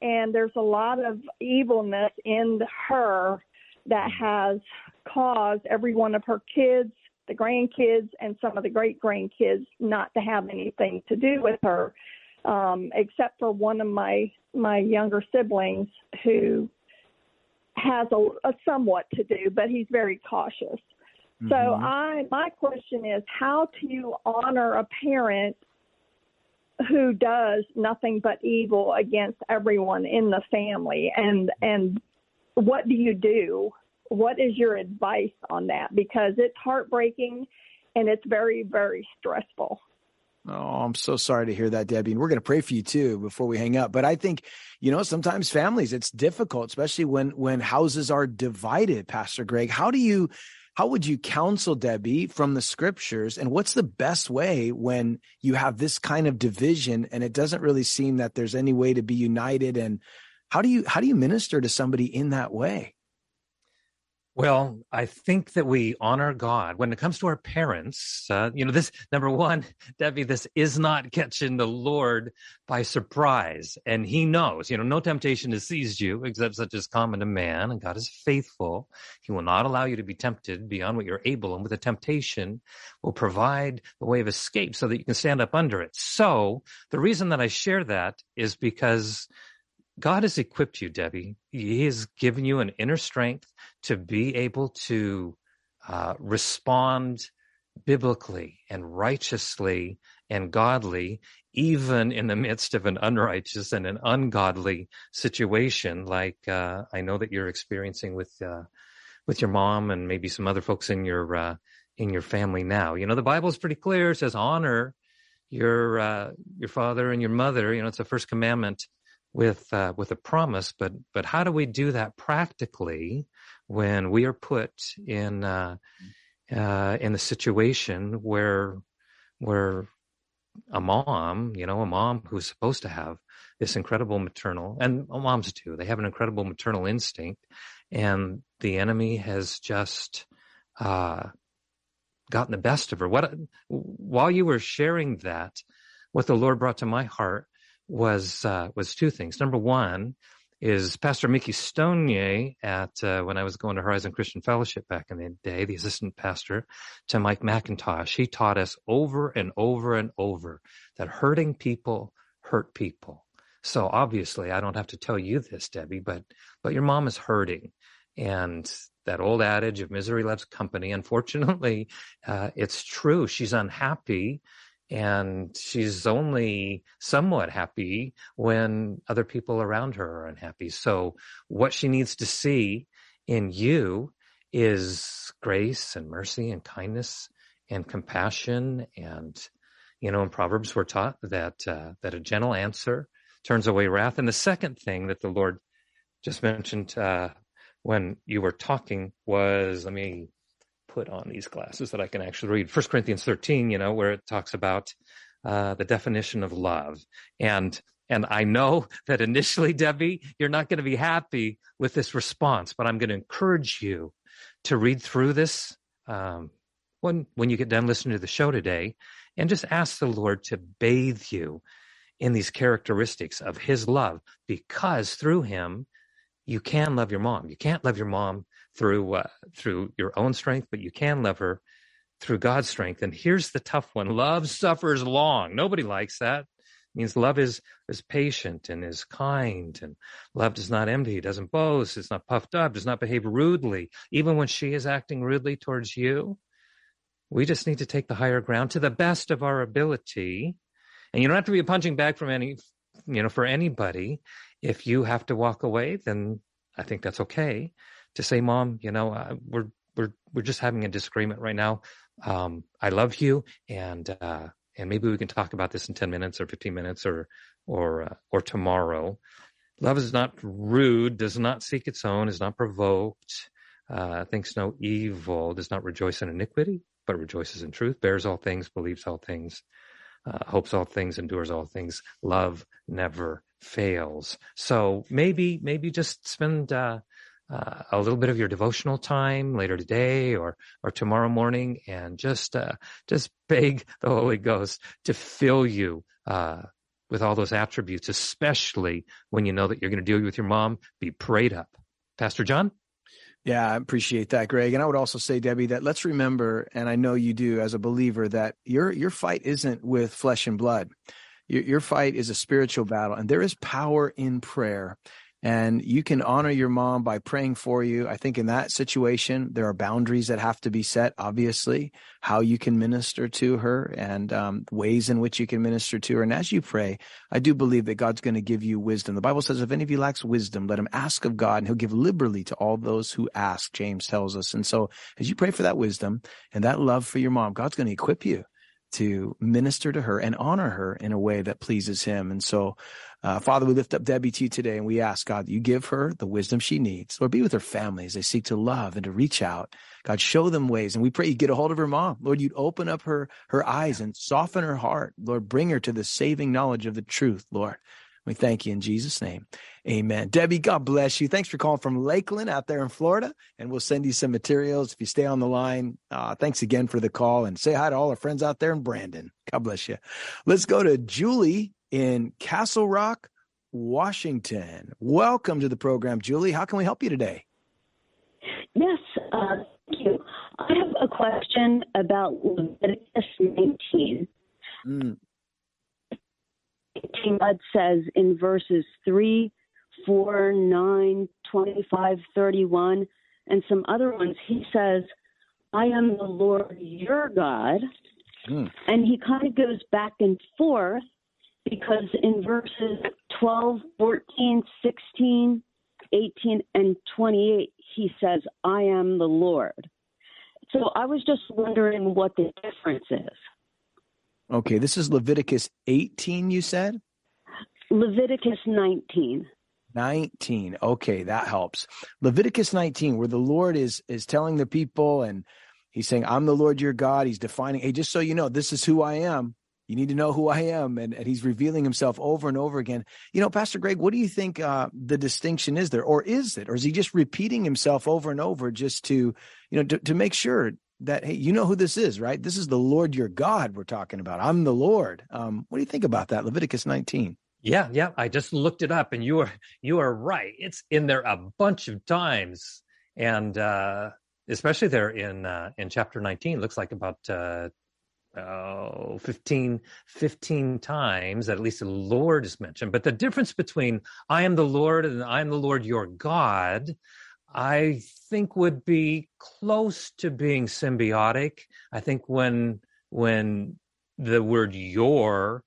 And there's a lot of evilness in her that has caused every one of her kids, the grandkids, and some of the great grandkids not to have anything to do with her, um, except for one of my my younger siblings who has a, a somewhat to do, but he's very cautious. So mm-hmm. I my question is how do you honor a parent who does nothing but evil against everyone in the family and and what do you do? What is your advice on that? Because it's heartbreaking and it's very, very stressful. Oh, I'm so sorry to hear that, Debbie. And we're going to pray for you too before we hang up. But I think, you know, sometimes families, it's difficult, especially when when houses are divided, Pastor Greg. How do you how would you counsel Debbie from the scriptures? And what's the best way when you have this kind of division and it doesn't really seem that there's any way to be united? And how do you how do you minister to somebody in that way? Well, I think that we honor God when it comes to our parents. Uh, you know, this number one, [laughs] Debbie, this is not catching the Lord by surprise. And He knows, you know, no temptation has seized you except such as common to man. And God is faithful. He will not allow you to be tempted beyond what you're able. And with the temptation, will provide the way of escape so that you can stand up under it. So the reason that I share that is because God has equipped you, Debbie. He has given you an inner strength to be able to uh, respond biblically and righteously and godly, even in the midst of an unrighteous and an ungodly situation, like uh, I know that you're experiencing with uh, with your mom and maybe some other folks in your uh, in your family now. You know, the Bible is pretty clear. It says honor your uh, your father and your mother. You know, it's the first commandment with uh, with a promise. But but how do we do that practically when we are put in uh, uh, in the situation where where a mom, you know, a mom who's supposed to have this incredible maternal, and moms do, they have an incredible maternal instinct, and the enemy has just uh, gotten the best of her. What while you were sharing that, what the Lord brought to my heart was uh, was two things. Number one is Pastor Mickey Stonier at uh, when I was going to Horizon Christian Fellowship back in the day, the assistant pastor to Mike MacIntosh. He taught us over and over and over that hurting people hurt people. So obviously, I don't have to tell you this, Debbie, but but your mom is hurting, and that old adage of misery loves company. Unfortunately, uh, it's true. She's unhappy and she's only somewhat happy when other people around her are unhappy. So what she needs to see in you is grace and mercy and kindness and compassion. And, you know, in Proverbs, we're taught that, uh, that a gentle answer turns away wrath. And the second thing that the Lord just mentioned, uh, when you were talking was, let me put on these glasses that I can actually read. First Corinthians 13, you know, where it talks about uh, the definition of love. And and I know [laughs] that initially, Debbie, you're not going to be happy with this response, but I'm going to encourage you to read through this um, when when you get done listening to the show today, and just ask the Lord to bathe you in these characteristics of His love, because through Him you can love your mom. You can't love your mom through uh, through your own strength, but you can love her through God's strength. And here's the tough one: love suffers long. Nobody likes that. It means love is is patient and is kind, and love does not envy, doesn't boast, is not puffed up, does not behave rudely, even when she is acting rudely towards you. We just need to take the higher ground to the best of our ability. And you don't have to be a punching bag from any, you know, for anybody. If you have to walk away, then I think that's okay to say, Mom, you know, uh, we're we're we're just having a disagreement right now. Um, I love you, and uh, and maybe we can talk about this in ten minutes or fifteen minutes or or uh, or tomorrow. Love is not rude, does not seek its own, is not provoked, uh, thinks no evil, does not rejoice in iniquity, but rejoices in truth, bears all things, believes all things, uh, hopes all things, endures all things. Love never fails. So maybe, maybe just spend uh, uh, a little bit of your devotional time later today or or tomorrow morning, and just uh, just beg the Holy Ghost to fill you uh, with all those attributes, especially when you know that you're going to deal with your mom. Be prayed up, Pastor John. Yeah, I appreciate that, Greg. And I would also say, Debbie, that let's remember, and I know you do as a believer, that your your fight isn't with flesh and blood. Your, your fight is a spiritual battle, and there is power in prayer. And you can honor your mom by praying for you. I think in that situation, there are boundaries that have to be set, obviously, how you can minister to her and um, ways in which you can minister to her. And as you pray, I do believe that God's going to give you wisdom. The Bible says, if any of you lacks wisdom, let him ask of God, and he'll give liberally to all those who ask, James tells us. And so as you pray for that wisdom and that love for your mom, God's going to equip you to minister to her and honor her in a way that pleases him. And so, uh, Father, we lift up Debbie to you today and we ask God you give her the wisdom she needs. Lord, be with her family as they seek to love and to reach out. God, show them ways. And we pray you get a hold of her mom. Lord, you'd open up her, her eyes and soften her heart. Lord, bring her to the saving knowledge of the truth, Lord. We thank you in Jesus' name. Amen. Debbie, God bless you. Thanks for calling from Lakeland out there in Florida. And we'll send you some materials if you stay on the line. Uh, thanks again for the call and say hi to all our friends out there in Brandon. God bless you. Let's go to Julie in Castle Rock, Washington. Welcome to the program, Julie. How can we help you today? Yes, uh, thank you. I have a question about Leviticus 19. Mm. God says in verses 3, 4, 9, 25, 31, and some other ones, he says, I am the Lord your God. Mm. And he kind of goes back and forth because in verses 12, 14, 16, 18, and 28, he says, I am the Lord. So I was just wondering what the difference is. Okay, this is Leviticus 18, you said? Leviticus 19. 19. Okay, that helps. Leviticus 19, where the Lord is is telling the people and he's saying, I'm the Lord your God. He's defining, hey, just so you know, this is who I am. You need to know who I am. And, and he's revealing himself over and over again. You know, Pastor Greg, what do you think uh, the distinction is there? Or is it? Or is he just repeating himself over and over just to, you know, to, to make sure that, hey, you know who this is, right? This is the Lord your God we're talking about. I'm the Lord. Um, what do you think about that? Leviticus 19. Yeah, yeah. I just looked it up, and you are you are right. It's in there a bunch of times, and uh, especially there in uh, in chapter nineteen. Looks like about uh, oh, 15, 15 times at least the Lord is mentioned. But the difference between I am the Lord and I am the Lord your God, I think would be close to being symbiotic. I think when when the word your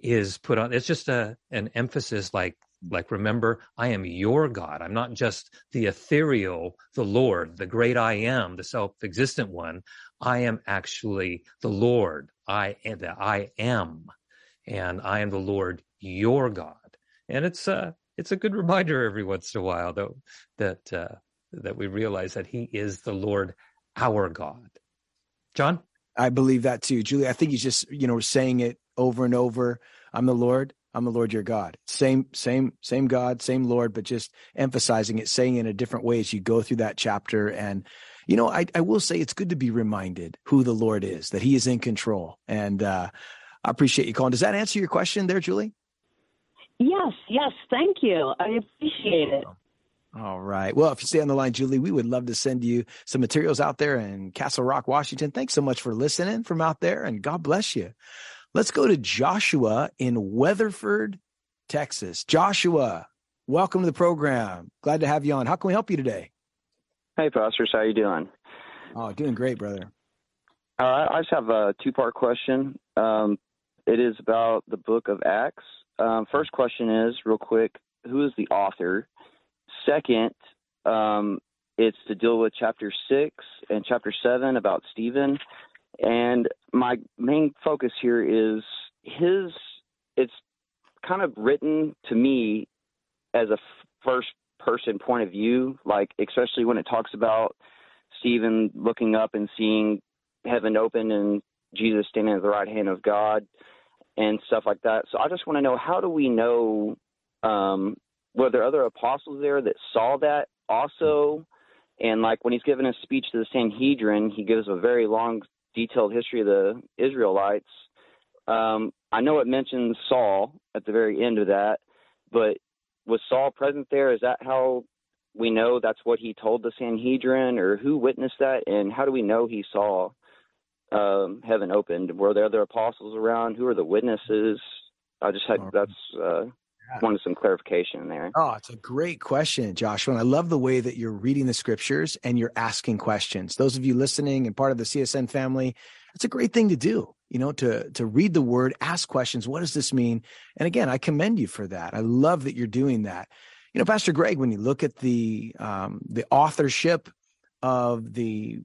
is put on it's just a an emphasis like like remember i am your god. I'm not just the ethereal the lord the great i am the self-existent one. I am actually the lord. I am the i am. And i am the lord your god. And it's uh it's a good reminder every once in a while though that uh that we realize that he is the lord our god john i believe that too julie i think he's just you know saying it over and over. I'm the Lord. I'm the Lord your God. Same, same, same God, same Lord, but just emphasizing it, saying it in a different way as you go through that chapter. And, you know, I, I will say it's good to be reminded who the Lord is, that he is in control. And uh, I appreciate you calling. Does that answer your question there, Julie? Yes, yes. Thank you. I appreciate it. All right. Well, if you stay on the line, Julie, we would love to send you some materials out there in Castle Rock, Washington. Thanks so much for listening from out there, and God bless you. Let's go to Joshua in Weatherford, Texas. Joshua, welcome to the program. Glad to have you on. How can we help you today? Hey, pastors. How you doing? Oh, doing great, brother. Uh, I just have a two-part question. Um, it is about the book of Acts. Um, first question is, real quick, who is the author? Second, um, it's to deal with chapter six and chapter seven about Stephen. And my main focus here is his, it's kind of written to me as a first person point of view, like, especially when it talks about Stephen looking up and seeing heaven open and Jesus standing at the right hand of God and stuff like that. So I just want to know how do we know um, were there other apostles there that saw that also? And like when he's giving a speech to the Sanhedrin, he gives a very long detailed history of the Israelites. Um, I know it mentions Saul at the very end of that, but was Saul present there? Is that how we know that's what he told the Sanhedrin, or who witnessed that? And how do we know he saw um, heaven opened? Were there other apostles around? Who are the witnesses? I just had that's uh, wanted some clarification there. Oh, it's a great question, Joshua. And I love the way that you're reading the scriptures and you're asking questions. Those of you listening and part of the CSN family, it's a great thing to do, you know, to to read the word, ask questions. What does this mean? And again, I commend you for that. I love that you're doing that. You know, Pastor Greg, when you look at the um, the authorship of the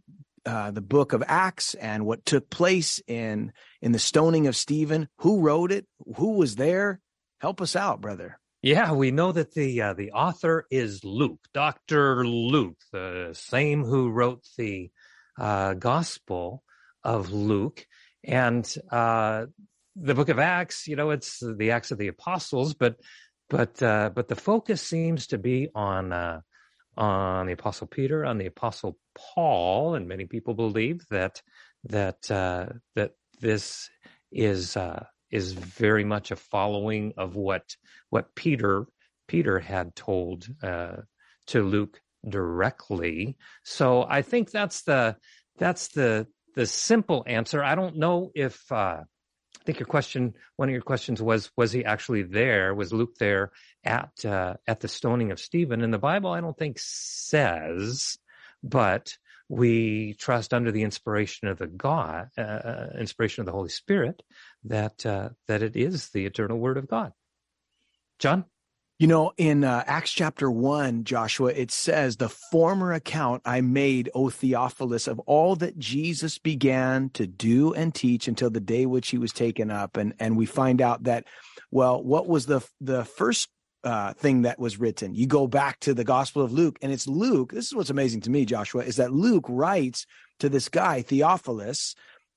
uh, the book of Acts and what took place in in the stoning of Stephen, who wrote it, who was there, Help us out, brother. Yeah, we know that the uh, the author is Luke, Doctor Luke, the same who wrote the uh, Gospel of Luke, and uh, the Book of Acts. You know, it's the Acts of the Apostles, but but uh, but the focus seems to be on uh, on the Apostle Peter, on the Apostle Paul, and many people believe that that uh, that this is uh, is very much a following of what what Peter Peter had told uh, to Luke directly. So I think that's the that's the the simple answer. I don't know if uh, think your question one of your questions was was he actually there? Was Luke there at uh, at the stoning of Stephen? And the Bible I don't think says, but we trust under the inspiration of the God, uh, uh, inspiration of the Holy Spirit, that uh, that it is the eternal Word of God. John. You know, in uh, Acts chapter 1, Joshua, it says, The former account I made, O Theophilus, of all that Jesus began to do and teach until the day which he was taken up. And, and we find out that, well, what was the, the first uh, thing that was written? You go back to the Gospel of Luke, and it's Luke. This is what's amazing to me, Joshua, is that Luke writes to this guy, Theophilus,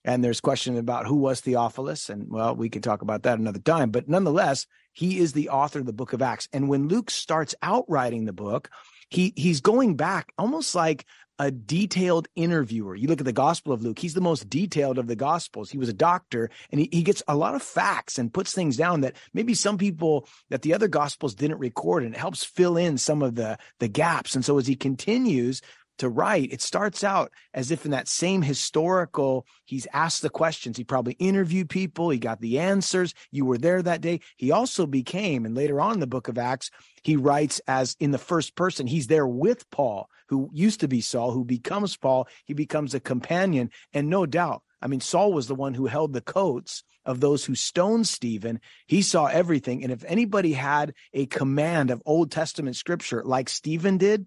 and there's question about who was Theophilus, and well, we can talk about that another time. But nonetheless, he is the author of the book of Acts. And when Luke starts out writing the book, he he's going back almost like a detailed interviewer. You look at the Gospel of Luke, he's the most detailed of the Gospels. He was a doctor and he, he gets a lot of facts and puts things down that maybe some people that the other Gospels didn't record and it helps fill in some of the, the gaps. And so as he continues to write, it starts out as if in that same historical, he's asked the questions. He probably interviewed people. He got the answers. You were there that day. He also became, and later on in the book of Acts, he writes as in the first person. He's there with Paul, who used to be Saul, who becomes Paul. He becomes a companion. And no doubt, I mean, Saul was the one who held the coats of those who stoned Stephen. He saw everything. And if anybody had a command of Old Testament scripture like Stephen did,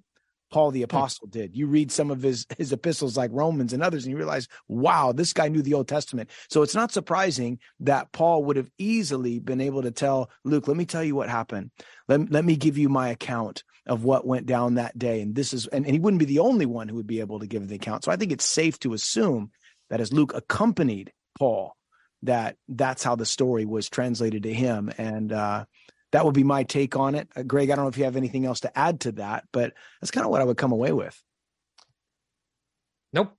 Paul the hmm. apostle did. You read some of his his epistles like Romans and others and you realize, wow, this guy knew the Old Testament. So it's not surprising that Paul would have easily been able to tell Luke, let me tell you what happened. Let, let me give you my account of what went down that day. And this is and, and he wouldn't be the only one who would be able to give the account. So I think it's safe to assume that as Luke accompanied Paul, that that's how the story was translated to him. And uh that would be my take on it. Uh, Greg, I don't know if you have anything else to add to that, but that's kind of what I would come away with. Nope.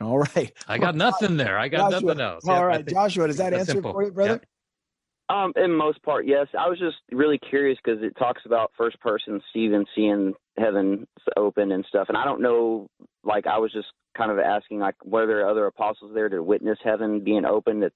All right. [laughs] I got well, nothing there. I got Joshua, nothing else. All yep, right, Joshua, does that answer simple. for you, brother? Um, in most part, yes. I was just really curious because it talks about first person Stephen seeing heaven open and stuff, and I don't know. Like, I was just kind of asking, like, were there other apostles there to witness heaven being open that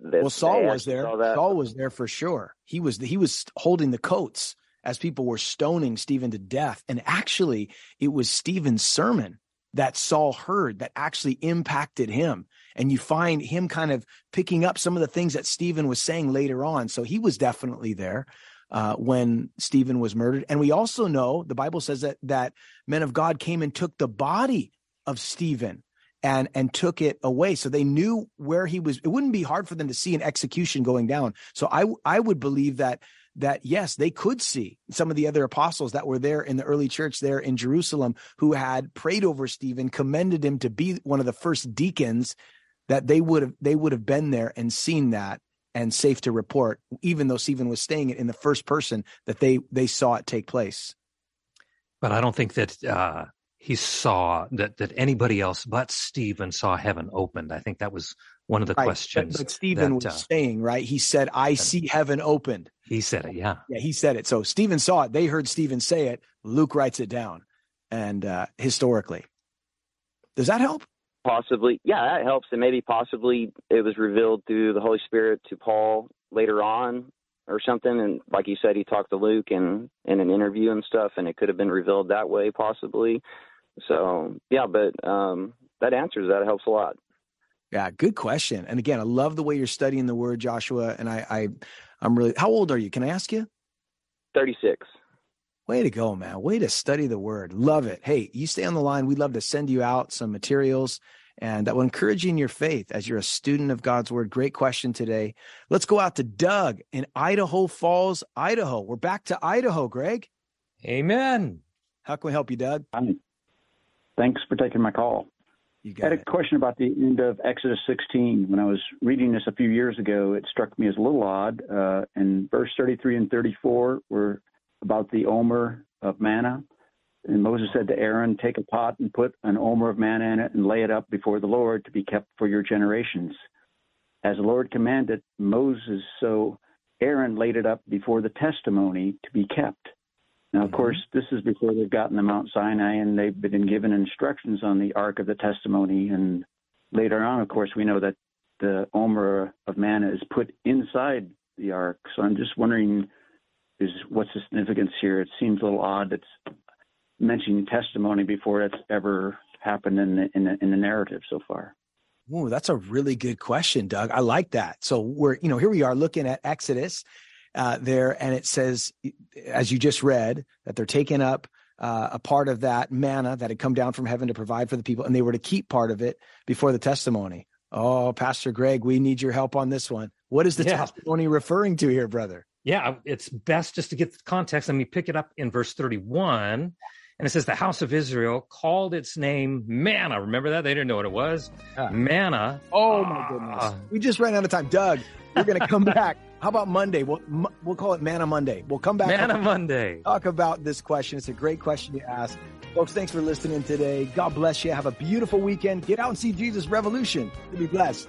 well, Saul was there. Saul was there for sure. He was he was holding the coats as people were stoning Stephen to death. And actually, it was Stephen's sermon that Saul heard that actually impacted him. And you find him kind of picking up some of the things that Stephen was saying later on. So he was definitely there uh, when Stephen was murdered. And we also know the Bible says that that men of God came and took the body of Stephen and and took it away. So they knew where he was it wouldn't be hard for them to see an execution going down. So i i would believe that that yes they could see some of the other apostles that were there in the early church there in jerusalem who had prayed over stephen commended him to be one of the first deacons that they would have they would have been there and seen that and safe to report even though stephen was staying it in the first person that they they saw it take place. But i don't think that uh he saw that that anybody else but Stephen saw heaven opened. I think that was one of the right. questions. But, but Stephen that, was uh, saying, right? He said, "I see heaven opened." He said it, yeah, yeah. He said it. So Stephen saw it. They heard Stephen say it. Luke writes it down, and uh, historically, does that help? Possibly, yeah, that helps. And maybe possibly it was revealed through the Holy Spirit to Paul later on or something. And like you said, he talked to Luke in in an interview and stuff, and it could have been revealed that way, possibly. So yeah, but um, that answers that. It helps a lot. Yeah, good question. And again, I love the way you're studying the word, Joshua. And I, I I'm really. How old are you? Can I ask you? Thirty six. Way to go, man. Way to study the word. Love it. Hey, you stay on the line. We'd love to send you out some materials and that will encourage you in your faith as you're a student of God's word. Great question today. Let's go out to Doug in Idaho Falls, Idaho. We're back to Idaho, Greg. Amen. How can we help you, Doug? Thanks for taking my call. You I had it. a question about the end of Exodus 16. When I was reading this a few years ago, it struck me as a little odd. Uh, in verse 33 and 34 were about the omer of manna. And Moses said to Aaron, Take a pot and put an omer of manna in it and lay it up before the Lord to be kept for your generations. As the Lord commanded Moses, so Aaron laid it up before the testimony to be kept. Now, of mm-hmm. course, this is before they've gotten to Mount Sinai and they've been given instructions on the Ark of the Testimony. And later on, of course, we know that the Omer of manna is put inside the Ark. So I'm just wondering, is what's the significance here? It seems a little odd. It's mentioning testimony before it's ever happened in the, in the, in the narrative so far. Ooh, that's a really good question, Doug. I like that. So we're, you know, here we are looking at Exodus uh, there, and it says, as you just read, that they're taking up uh, a part of that manna that had come down from heaven to provide for the people, and they were to keep part of it before the testimony. Oh, Pastor Greg, we need your help on this one. What is the Yeah. testimony referring to here, brother? yeah, it's best just to get the context. Let me pick it up in verse 31. And it says, The house of Israel called its name manna. Remember that? They didn't know what it was. Manna. Oh, my goodness. We just ran out of time. Doug, we're going to come [laughs] back. How about Monday? We'll, we'll call it Manna Monday. We'll come back. Manna Monday. Talk about this question. It's a great question to ask. Folks, thanks for listening today. God bless you. Have a beautiful weekend. Get out and see Jesus Revolution. You'll be blessed.